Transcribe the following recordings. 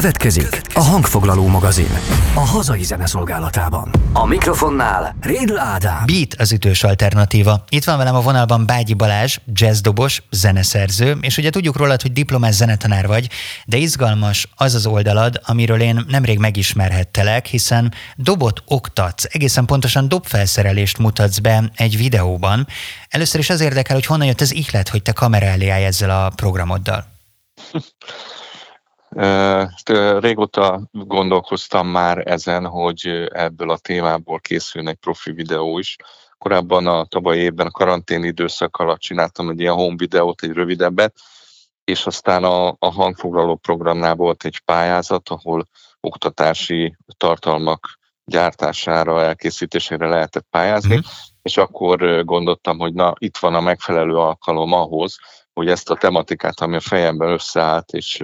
Következik a hangfoglaló magazin. A hazai zene szolgálatában. A mikrofonnál Rédl Ádám. Beat az ütős alternatíva. Itt van velem a vonalban Bágyi Balázs, jazzdobos, zeneszerző, és ugye tudjuk rólad, hogy diplomás zenetanár vagy, de izgalmas az az oldalad, amiről én nemrég megismerhettelek, hiszen dobot oktatsz, egészen pontosan dobfelszerelést mutatsz be egy videóban. Először is az érdekel, hogy honnan jött az ihlet, hogy te kamera elé állj ezzel a programoddal. Régóta gondolkoztam már ezen, hogy ebből a témából készülne egy profi videó is. Korábban a tavalyi évben a karantén időszak alatt csináltam egy ilyen home videót, egy rövidebbet, és aztán a, a hangfoglaló programnál volt egy pályázat, ahol oktatási tartalmak gyártására, elkészítésére lehetett pályázni, mm-hmm. és akkor gondoltam, hogy na, itt van a megfelelő alkalom ahhoz, hogy ezt a tematikát, ami a fejemben összeállt, és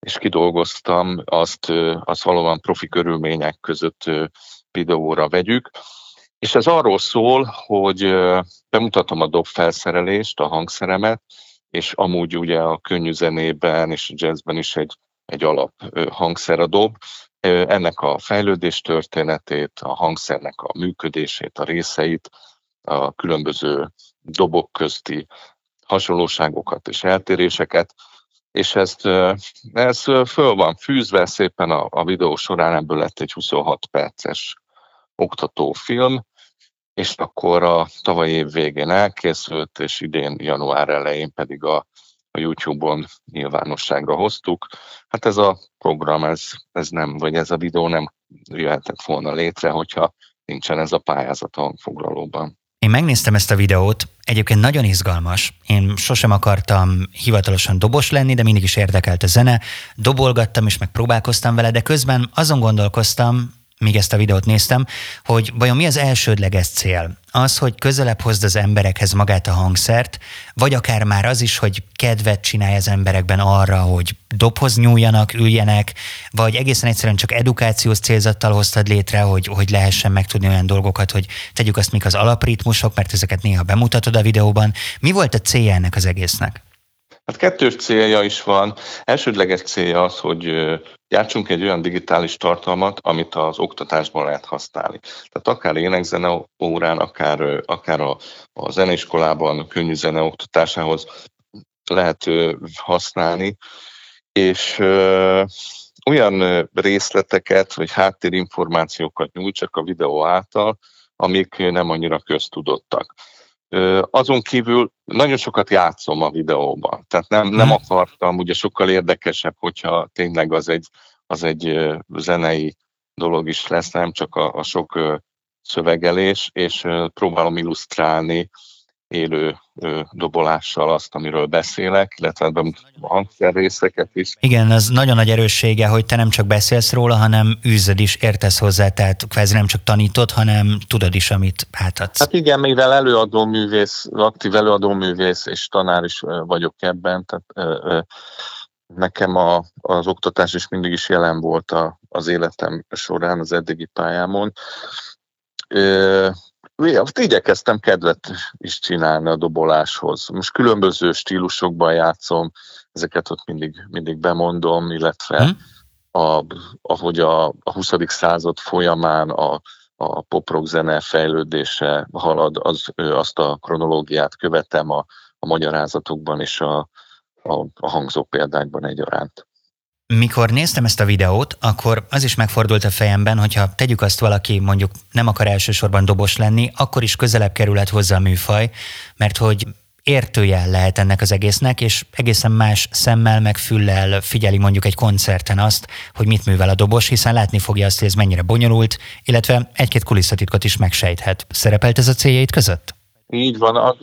és kidolgoztam, azt, azt valóban profi körülmények között videóra vegyük. És ez arról szól, hogy bemutatom a dobfelszerelést, a hangszeremet, és amúgy ugye a könnyű zenében és a jazzben is egy, egy alap hangszer a dob. Ennek a fejlődés történetét, a hangszernek a működését, a részeit, a különböző dobok közti hasonlóságokat és eltéréseket, és ezt, ez föl van fűzve szépen a, a videó során, ebből lett egy 26 perces oktatófilm, és akkor a tavalyi év végén elkészült, és idén január elején pedig a, a YouTube-on nyilvánosságra hoztuk. Hát ez a program, ez, ez nem, vagy ez a videó nem jöhetett volna létre, hogyha nincsen ez a pályázat a foglalóban. Én megnéztem ezt a videót, egyébként nagyon izgalmas. Én sosem akartam hivatalosan dobos lenni, de mindig is érdekelt a zene. Dobolgattam és meg próbálkoztam vele, de közben azon gondolkoztam, míg ezt a videót néztem, hogy vajon mi az elsődleges cél? Az, hogy közelebb hozd az emberekhez magát a hangszert, vagy akár már az is, hogy kedvet csinálj az emberekben arra, hogy dobhoz nyúljanak, üljenek, vagy egészen egyszerűen csak edukációs célzattal hoztad létre, hogy, hogy lehessen megtudni olyan dolgokat, hogy tegyük azt, mik az alapritmusok, mert ezeket néha bemutatod a videóban. Mi volt a célja ennek az egésznek? Hát kettős célja is van. Elsődleges célja az, hogy gyártsunk egy olyan digitális tartalmat, amit az oktatásban lehet használni. Tehát akár énekzene órán, akár, akár a, a zeneiskolában könnyű zene oktatásához lehet használni, és ö, olyan részleteket, vagy háttérinformációkat nyújtsak a videó által, amik nem annyira köztudottak. Azon kívül nagyon sokat játszom a videóban, tehát nem, nem mhm. akartam, ugye sokkal érdekesebb, hogyha tényleg az egy, az egy zenei dolog is lesz, nem csak a, a sok szövegelés, és próbálom illusztrálni élő ö, dobolással azt, amiről beszélek, illetve bemutatom a hangszerrészeket is. Igen, az nagyon nagy erőssége, hogy te nem csak beszélsz róla, hanem űzöd is, értesz hozzá, tehát kvázi nem csak tanítod, hanem tudod is, amit átadsz. Hát igen, mivel előadó művész, aktív előadó művész és tanár is vagyok ebben, tehát ö, ö, nekem a, az oktatás is mindig is jelen volt a, az életem során, az eddigi pályámon. Ö, igyekeztem kedvet is csinálni a doboláshoz. Most különböző stílusokban játszom, ezeket ott mindig, mindig bemondom, illetve hmm. a, ahogy a, a 20. század folyamán a, a pop-rock zene fejlődése halad, az, azt a kronológiát követem a, a magyarázatokban és a, a, a hangzó példákban egyaránt. Mikor néztem ezt a videót, akkor az is megfordult a fejemben, hogyha tegyük azt valaki mondjuk nem akar elsősorban dobos lenni, akkor is közelebb kerülhet hozzá a műfaj, mert hogy értőjel lehet ennek az egésznek, és egészen más szemmel, meg füllel figyeli mondjuk egy koncerten azt, hogy mit művel a dobos, hiszen látni fogja azt, hogy ez mennyire bonyolult, illetve egy-két kulisszatitkot is megsejthet. Szerepelt ez a céljait között? Így van.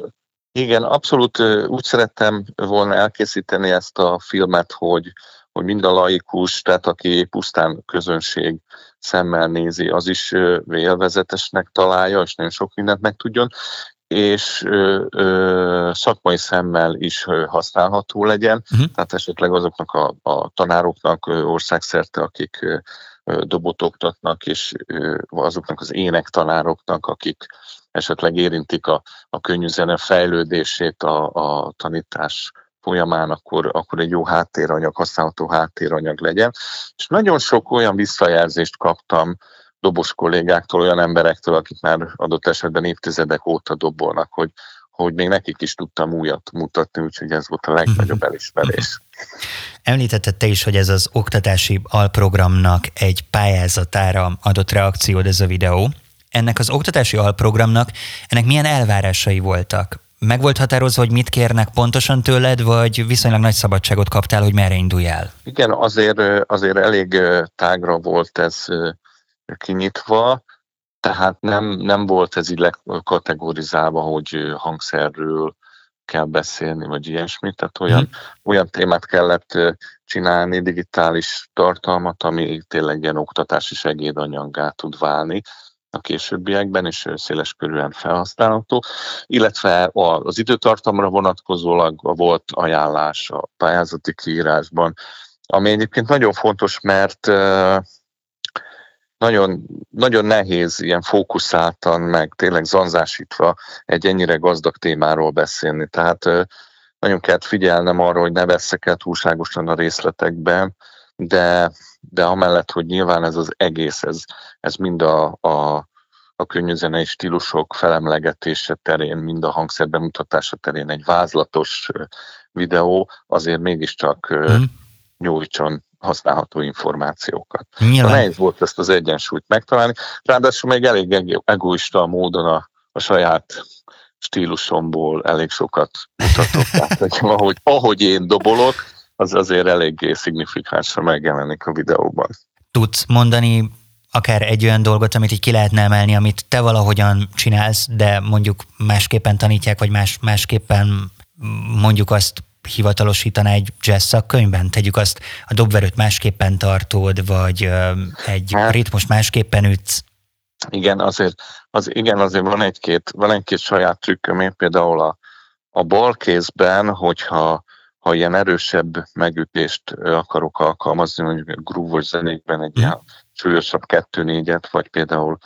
Igen, abszolút úgy szerettem volna elkészíteni ezt a filmet, hogy hogy mind a laikus, tehát aki pusztán közönség szemmel nézi, az is élvezetesnek találja, és nagyon sok mindent megtudjon, és ö, ö, szakmai szemmel is használható legyen, uh-huh. tehát esetleg azoknak a, a tanároknak országszerte, akik dobot oktatnak, és azoknak az énektanároknak, akik esetleg érintik a, a könnyű zene fejlődését a, a tanítás folyamán akkor, akkor egy jó háttéranyag, használható háttéranyag legyen. És nagyon sok olyan visszajelzést kaptam dobos kollégáktól, olyan emberektől, akik már adott esetben évtizedek óta dobolnak, hogy, hogy még nekik is tudtam újat mutatni, úgyhogy ez volt a legnagyobb elismerés. Említetted te is, hogy ez az oktatási alprogramnak egy pályázatára adott reakciód ez a videó. Ennek az oktatási alprogramnak, ennek milyen elvárásai voltak? Meg volt határozva, hogy mit kérnek pontosan tőled, vagy viszonylag nagy szabadságot kaptál, hogy merre indulj el? Igen, azért, azért elég tágra volt ez kinyitva, tehát nem, nem volt ez így kategorizálva, hogy hangszerről kell beszélni, vagy ilyesmit, tehát olyan, hmm. olyan témát kellett csinálni, digitális tartalmat, ami tényleg ilyen oktatási segédanyaggá tud válni a későbbiekben, és széles körülön felhasználható, illetve az időtartamra vonatkozólag volt ajánlás a pályázati kiírásban, ami egyébként nagyon fontos, mert nagyon, nagyon nehéz ilyen fókuszáltan, meg tényleg zanzásítva egy ennyire gazdag témáról beszélni. Tehát nagyon kellett figyelnem arra, hogy ne veszek el túlságosan a részletekbe, de, de amellett, hogy nyilván ez az egész, ez, ez mind a, a, a könnyűzenei stílusok felemlegetése terén, mind a hangszer bemutatása terén egy vázlatos videó, azért mégiscsak mm. nyújtson használható információkat. Nyilván. Nehéz volt ezt az egyensúlyt megtalálni, ráadásul még elég egoista módon a, a saját stílusomból elég sokat mutatok. Tehát, hogy ahogy, ahogy én dobolok, az azért eléggé szignifikánsan megjelenik a videóban. Tudsz mondani akár egy olyan dolgot, amit így ki lehetne emelni, amit te valahogyan csinálsz, de mondjuk másképpen tanítják, vagy más, másképpen mondjuk azt hivatalosítana egy jazz szakkönyvben? Tegyük azt, a dobverőt másképpen tartod, vagy egy hát, ritmus másképpen ütsz? Igen, azért, az, igen, azért van egy-két, van egy-két saját trükköm, én például a, a bal kézben, hogyha ha ilyen erősebb megütést akarok alkalmazni, mondjuk groove zenékben egy mm. ilyen súlyosabb kettő-négyet, vagy például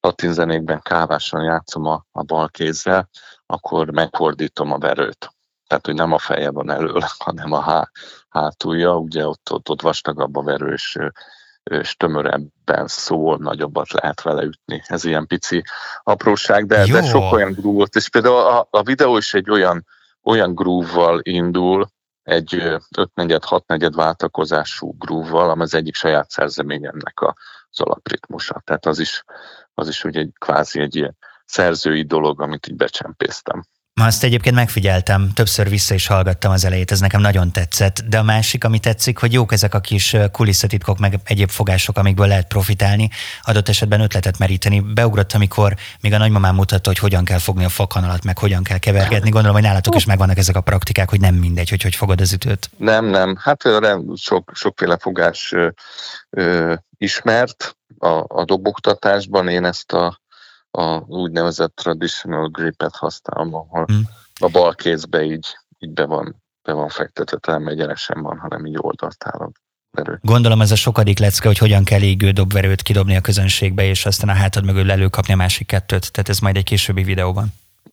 latin zenékben kávásan játszom a, a bal kézzel, akkor megfordítom a verőt tehát hogy nem a feje van elől, hanem a há, hátulja, ugye ott, ott, ott vastagabb a verő, és, és tömörebben szól, nagyobbat lehet vele ütni. Ez ilyen pici apróság, de, de sok olyan groove és például a, a videó is egy olyan, olyan groove-val indul, egy 5-4-6 negyed váltakozású groove-val, ami az egyik saját szerzeményemnek az alapritmusa. Tehát az is, az is ugye egy kvázi egy ilyen szerzői dolog, amit így becsempésztem. Azt egyébként megfigyeltem, többször vissza is hallgattam az elejét, ez nekem nagyon tetszett, de a másik, ami tetszik, hogy jók ezek a kis kulisszatitkok, meg egyéb fogások, amikből lehet profitálni, adott esetben ötletet meríteni. Beugrott, amikor még a nagymamám mutatta, hogy hogyan kell fogni a fakanalat, meg hogyan kell kevergetni. Gondolom, hogy nálatok is megvannak ezek a praktikák, hogy nem mindegy, hogy hogy fogod az ütőt. Nem, nem. Hát sok, sokféle fogás ö, ismert a, a dobogtatásban. Én ezt a a úgynevezett traditional gripet használom, ahol hmm. a bal kézbe így, így be van, be van fektetve, tehát nem egyenesen van, hanem így oldalt áll a verő. Gondolom ez a sokadik lecke, hogy hogyan kell égő dobverőt kidobni a közönségbe, és aztán a hátad mögül előkapni a másik kettőt, tehát ez majd egy későbbi videóban.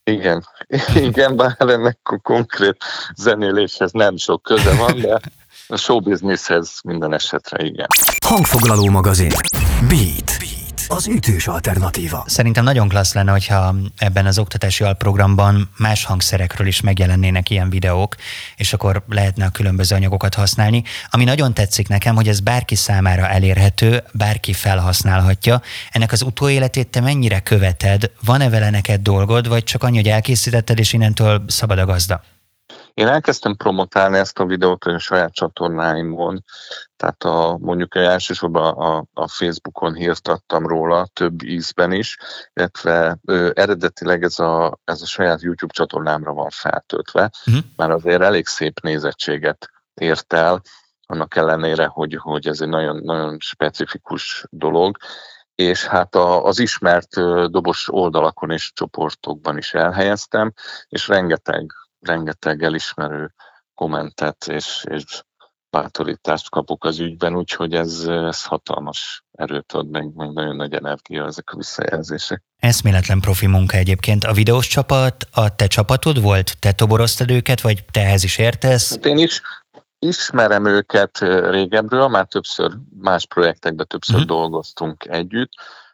Igen, igen, bár ennek a konkrét zenéléshez nem sok köze van, de a showbizniszhez minden esetre igen. Hangfoglaló magazin. Beat. Beat az ütős alternatíva. Szerintem nagyon klassz lenne, hogyha ebben az oktatási alprogramban más hangszerekről is megjelennének ilyen videók, és akkor lehetne a különböző anyagokat használni. Ami nagyon tetszik nekem, hogy ez bárki számára elérhető, bárki felhasználhatja. Ennek az utóéletét te mennyire követed? Van-e vele neked dolgod, vagy csak annyi, hogy elkészítetted, és innentől szabad a gazda? Én elkezdtem promotálni ezt a videót a saját csatornáimon, tehát a, mondjuk elsősorban a, a Facebookon hírtattam róla, több ízben is, illetve ö, eredetileg ez a, ez a saját YouTube csatornámra van feltöltve, uh-huh. már azért elég szép nézettséget ért el, annak ellenére, hogy, hogy ez egy nagyon, nagyon specifikus dolog, és hát a, az ismert dobos oldalakon és csoportokban is elhelyeztem, és rengeteg rengeteg elismerő kommentet és, és bátorítást kapok az ügyben, úgyhogy ez, ez hatalmas erőt ad, meg, meg nagyon nagy energia ezek a visszajelzések. Eszméletlen profi munka egyébként. A videós csapat a te csapatod volt? Te toboroztad őket, vagy te ehhez is értesz? Hát én is ismerem őket régebről, már többször más projektekben többször uh-huh. dolgoztunk együtt.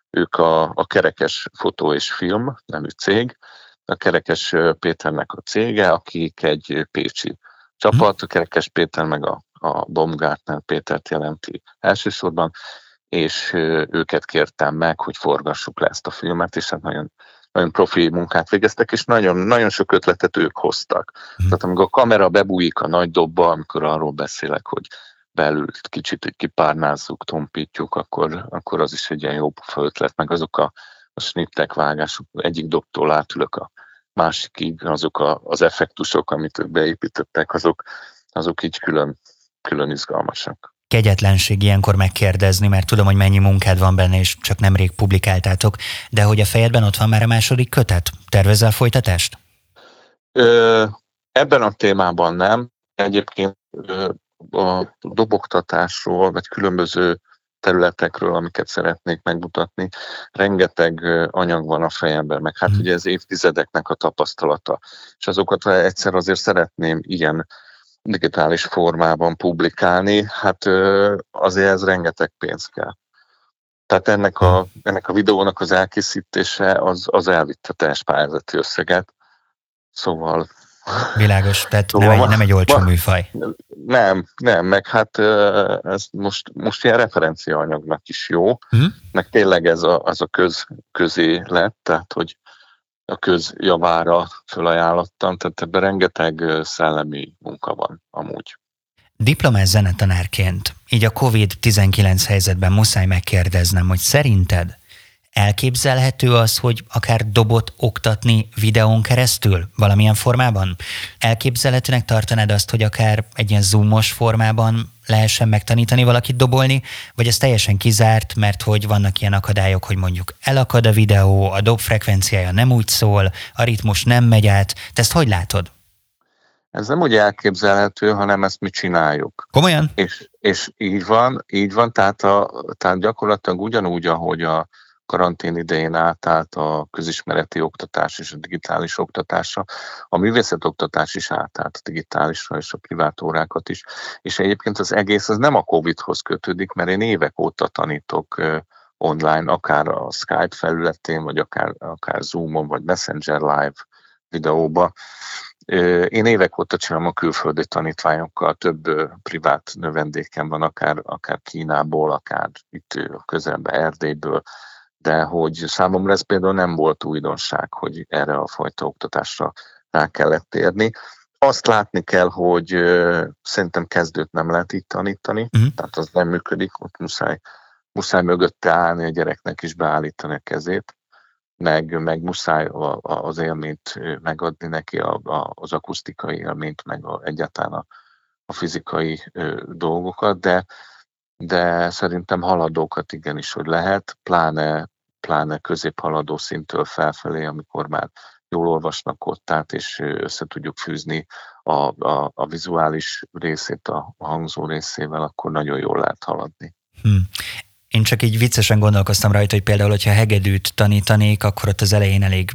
Ők a, a Kerekes Fotó és Film nevű cég, a Kerekes Péternek a cége, akik egy pécsi csapat, a Kerekes Péter meg a, a Baumgartner Pétert jelenti elsősorban, és őket kértem meg, hogy forgassuk le ezt a filmet, és hát nagyon, nagyon profi munkát végeztek, és nagyon, nagyon sok ötletet ők hoztak. Mm. Tehát amikor a kamera bebújik a nagy dobba, amikor arról beszélek, hogy belül kicsit kipárnázzuk, tompítjuk, akkor, akkor az is egy ilyen jó ötlet, meg azok a, a snittek, vágások, egyik dobtól átülök a másikig, azok a, az effektusok, amit ők beépítettek, azok, azok így külön, külön izgalmasak. Kegyetlenség ilyenkor megkérdezni, mert tudom, hogy mennyi munkád van benne, és csak nemrég publikáltátok, de hogy a fejedben ott van már a második kötet? Tervezel folytatást? Ö, ebben a témában nem. Egyébként ö, a dobogtatásról, vagy különböző területekről, amiket szeretnék megmutatni. Rengeteg anyag van a fejemben, meg hát mm. ugye ez évtizedeknek a tapasztalata. És azokat egyszer azért szeretném ilyen digitális formában publikálni, hát azért ez rengeteg pénz kell. Tehát ennek a, ennek a videónak az elkészítése az, az elvitte teljes pályázati összeget. Szóval... Világos, tehát szóval nem, egy, nem egy olcsó ma, műfaj. Nem, nem, meg hát ez most, most ilyen referenciaanyagnak is jó, uh-huh. meg tényleg ez a, az a köz, közé lett, tehát hogy a közjavára fölajánlottam, tehát ebben rengeteg szellemi munka van amúgy. Diplomás zenetanárként, így a COVID-19 helyzetben muszáj megkérdeznem, hogy szerinted elképzelhető az, hogy akár dobot oktatni videón keresztül valamilyen formában? Elképzelhetőnek tartanád azt, hogy akár egy ilyen zoomos formában lehessen megtanítani valakit dobolni, vagy ez teljesen kizárt, mert hogy vannak ilyen akadályok, hogy mondjuk elakad a videó, a dob frekvenciája nem úgy szól, a ritmus nem megy át. Te ezt hogy látod? Ez nem úgy elképzelhető, hanem ezt mi csináljuk. Komolyan? És, és így van, így van, tehát, a, tehát gyakorlatilag ugyanúgy, ahogy a, karantén idején átállt a közismereti oktatás és a digitális oktatásra. A művészetoktatás is átállt a digitálisra és a privát órákat is. És egyébként az egész az nem a Covid-hoz kötődik, mert én évek óta tanítok online, akár a Skype felületén, vagy akár, akár Zoomon, vagy Messenger Live videóba. Én évek óta csinálom a külföldi tanítványokkal, több privát növendéken van, akár, akár Kínából, akár itt közelben Erdélyből, de hogy számomra ez például nem volt újdonság, hogy erre a fajta oktatásra rá kellett térni. Azt látni kell, hogy szerintem kezdőt nem lehet itt tanítani, uh-huh. tehát az nem működik, ott muszáj, muszáj mögötte állni a gyereknek is beállítani a kezét, meg, meg muszáj a, a, az élményt megadni neki, a, a, az akusztikai élményt, meg a, egyáltalán a, a fizikai ö, dolgokat, de de szerintem haladókat igenis, hogy lehet, pláne pláne középhaladó szintől felfelé, amikor már jól olvasnak ott át, és össze tudjuk fűzni a, a, a vizuális részét a, a hangzó részével, akkor nagyon jól lehet haladni. Hmm. Én csak így viccesen gondolkoztam rajta, hogy például, hogyha hegedűt tanítanék, akkor ott az elején elég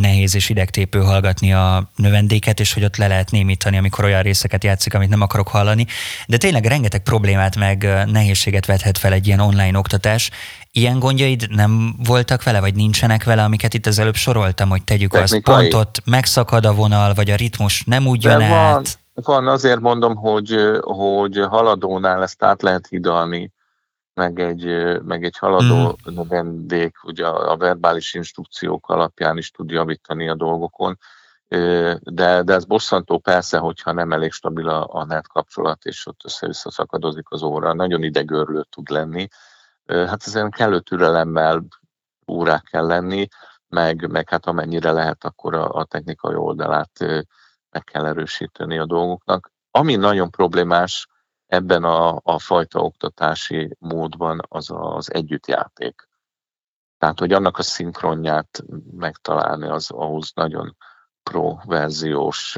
nehéz és idegtépő hallgatni a növendéket, és hogy ott le lehet némítani, amikor olyan részeket játszik, amit nem akarok hallani. De tényleg rengeteg problémát meg nehézséget vethet fel egy ilyen online oktatás. Ilyen gondjaid nem voltak vele, vagy nincsenek vele, amiket itt az előbb soroltam, hogy tegyük azt pontot, megszakad a vonal, vagy a ritmus nem úgy jön van, át? Van, azért mondom, hogy, hogy haladónál ezt át lehet hidalni meg egy, meg egy haladó mm. vendég, ugye a verbális instrukciók alapján is tud javítani a dolgokon, de, de ez bosszantó persze, hogyha nem elég stabil a, a net kapcsolat, és ott össze-vissza szakadozik az óra, nagyon idegörlő tud lenni. Hát ezen kellő türelemmel órák kell lenni, meg, meg hát amennyire lehet, akkor a, a technikai oldalát meg kell erősíteni a dolgoknak. Ami nagyon problémás, ebben a, a fajta oktatási módban az az együttjáték. Tehát, hogy annak a szinkronját megtalálni, az ahhoz nagyon pro verziós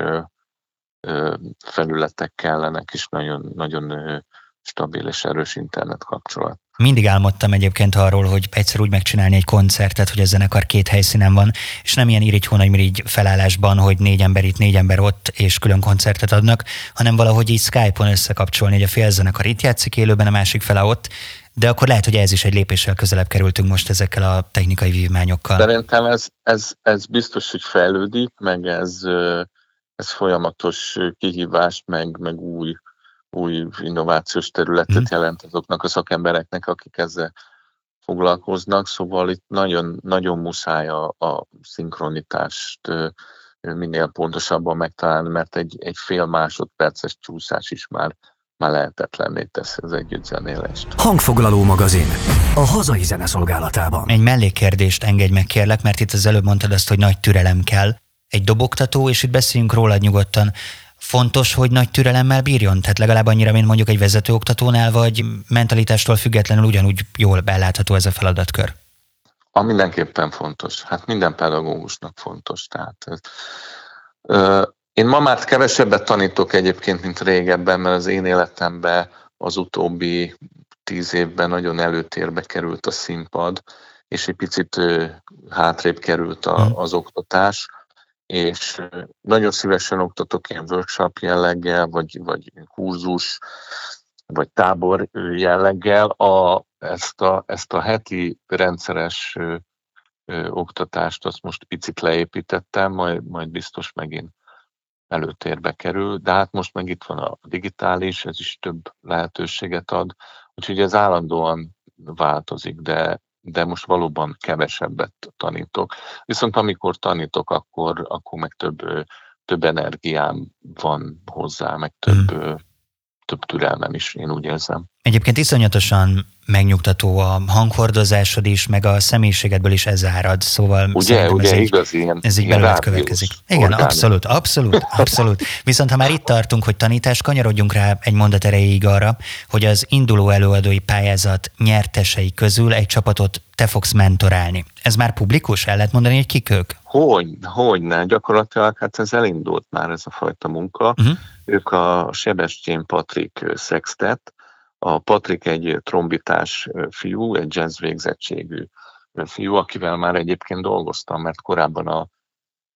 felületek kellenek, és nagyon, nagyon stabil és erős internet kapcsolat. Mindig álmodtam egyébként arról, hogy egyszer úgy megcsinálni egy koncertet, hogy a zenekar két helyszínen van, és nem ilyen irigy így felállásban, hogy négy ember itt, négy ember ott, és külön koncertet adnak, hanem valahogy így Skype-on összekapcsolni, hogy a fél zenekar itt játszik élőben, a másik fele ott, de akkor lehet, hogy ez is egy lépéssel közelebb kerültünk most ezekkel a technikai vívmányokkal. Szerintem ez, ez, ez biztos, hogy fejlődik, meg ez, ez folyamatos kihívást, meg, meg új új innovációs területet mm. jelent azoknak a szakembereknek, akik ezzel foglalkoznak, szóval itt nagyon, nagyon muszáj a, a szinkronitást minél pontosabban megtalálni, mert egy, egy fél másodperces csúszás is már, már lehetetlenné teszi az együttzenélést. Hangfoglaló magazin a hazai zene szolgálatában. Egy mellékkérdést engedj meg kérlek, mert itt az előbb mondtad azt, hogy nagy türelem kell. Egy dobogtató, és itt beszéljünk róla nyugodtan fontos, hogy nagy türelemmel bírjon? Tehát legalább annyira, mint mondjuk egy vezetőoktatónál, vagy mentalitástól függetlenül ugyanúgy jól belátható ez a feladatkör? A mindenképpen fontos. Hát minden pedagógusnak fontos. Tehát, ö, én ma már kevesebbet tanítok egyébként, mint régebben, mert az én életemben az utóbbi tíz évben nagyon előtérbe került a színpad, és egy picit hátrébb került a, hmm. az oktatás és nagyon szívesen oktatok ilyen workshop jelleggel, vagy, vagy kurzus, vagy tábor jelleggel. A, ezt, a, ezt a heti rendszeres ö, ö, oktatást azt most picit leépítettem, majd, majd biztos megint előtérbe kerül, de hát most meg itt van a digitális, ez is több lehetőséget ad, úgyhogy ez állandóan változik, de de most valóban kevesebbet tanítok. Viszont amikor tanítok, akkor, akkor meg több, több energiám van hozzá, meg több, hmm több türelmem is, én úgy érzem. Egyébként iszonyatosan megnyugtató a hanghordozásod is, meg a személyiségedből is ez árad, szóval ugye, ugye, ez így, igaz, ilyen, ez így belőled következik. Igen, orgány. abszolút, abszolút, abszolút. Viszont ha már itt tartunk, hogy tanítás, kanyarodjunk rá egy mondat erejéig arra, hogy az induló előadói pályázat nyertesei közül egy csapatot te fogsz mentorálni. Ez már publikus? El lehet mondani, hogy kik ők? Hogy, hogy ne, gyakorlatilag hát ez elindult már ez a fajta munka. Uh-huh. Ők a Sebestyén Patrik Sextet, a Patrik egy trombitás fiú, egy jazz végzettségű fiú, akivel már egyébként dolgoztam, mert korábban a,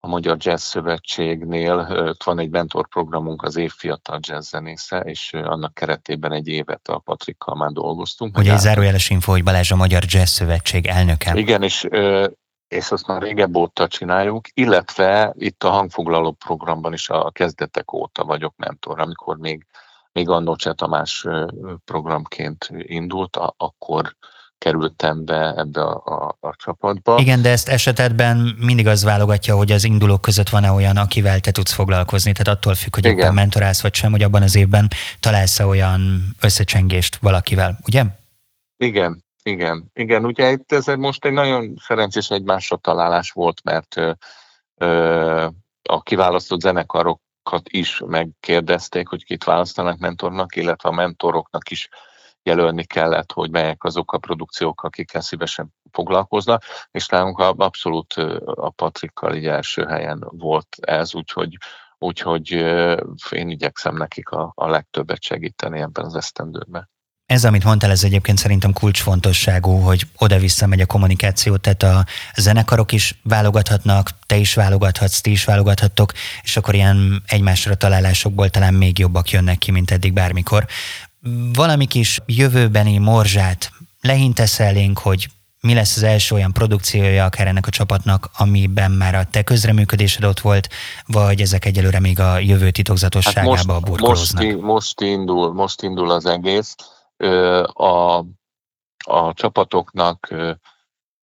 a Magyar Jazz Szövetségnél ott van egy mentorprogramunk, az évfiatal jazz zenésze, és annak keretében egy évet a Patrikkal már dolgoztunk. Ugye egy zárójeles info, hogy Balázs a Magyar Jazz Szövetség elnöke. Igen, és és azt már régebb óta csináljuk, illetve itt a hangfoglaló programban is a kezdetek óta vagyok mentor, amikor még, még annó Cseh Tamás programként indult, akkor kerültem be ebbe a, a, a csapatba. Igen, de ezt esetedben mindig az válogatja, hogy az indulók között van-e olyan, akivel te tudsz foglalkozni, tehát attól függ, hogy Igen. éppen mentorálsz vagy sem, hogy abban az évben találsz-e olyan összecsengést valakivel, ugye? Igen, igen, igen, ugye itt ez most egy nagyon szerencsés egymásra találás volt, mert ö, a kiválasztott zenekarokat is megkérdezték, hogy kit választanak mentornak, illetve a mentoroknak is jelölni kellett, hogy melyek azok a produkciók, akikkel szívesen foglalkoznak, és nálunk abszolút a Patrikkal így első helyen volt ez, úgyhogy úgyhogy én igyekszem nekik a, a legtöbbet segíteni ebben az esztendőben. Ez, amit mondtál, ez egyébként szerintem kulcsfontosságú, hogy oda-vissza megy a kommunikáció, tehát a zenekarok is válogathatnak, te is válogathatsz, ti is válogathattok, és akkor ilyen egymásra találásokból talán még jobbak jönnek ki, mint eddig bármikor. Valami kis jövőbeni morzsát lehintesz elénk, hogy mi lesz az első olyan produkciója akár ennek a csapatnak, amiben már a te közreműködésed ott volt, vagy ezek egyelőre még a jövő titokzatosságába hát most, burkolóznak? Most, most, indul, most indul az egész a, a csapatoknak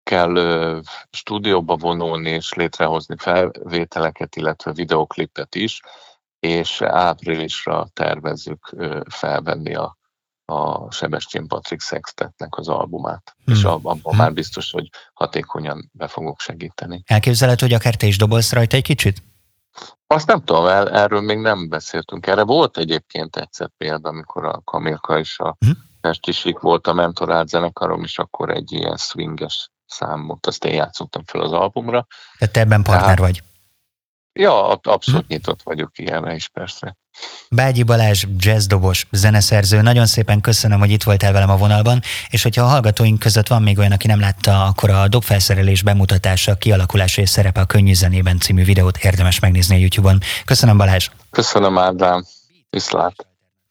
kell stúdióba vonulni és létrehozni felvételeket, illetve videoklipet is, és áprilisra tervezzük felvenni a, a Sebestyén Patrick Sextetnek az albumát, hmm. és abban hmm. már biztos, hogy hatékonyan be fogok segíteni. Elképzelhető, hogy akár te is dobolsz rajta egy kicsit? Azt nem tudom, el, erről még nem beszéltünk. Erre volt egyébként egyszer példa, amikor a Kamilka és a hmm. Pestisik volt a mentorált zenekarom, és akkor egy ilyen swinges számot, azt én játszottam fel az albumra. Tehát te ebben partner Tehát, vagy? Ja, abszolút hm. nyitott vagyok ilyenre is persze. Bágyi Balázs, jazzdobos, zeneszerző, nagyon szépen köszönöm, hogy itt voltál velem a vonalban, és hogyha a hallgatóink között van még olyan, aki nem látta, akkor a dobfelszerelés bemutatása, kialakulása és szerepe a Könnyű Zenében című videót érdemes megnézni a YouTube-on. Köszönöm Balázs! Köszönöm Ádám! Viszlát!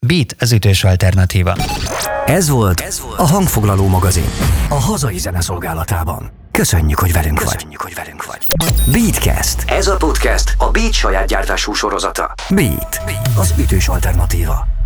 Beat az ütős alternatíva. Ez volt, Ez volt a hangfoglaló magazin. A hazai zene szolgálatában. Köszönjük, hogy velünk Köszönjük, vagy. hogy velünk vagy. Beatcast. Ez a podcast a Beat saját gyártású sorozata. Beat. Beat. Az ütős alternatíva.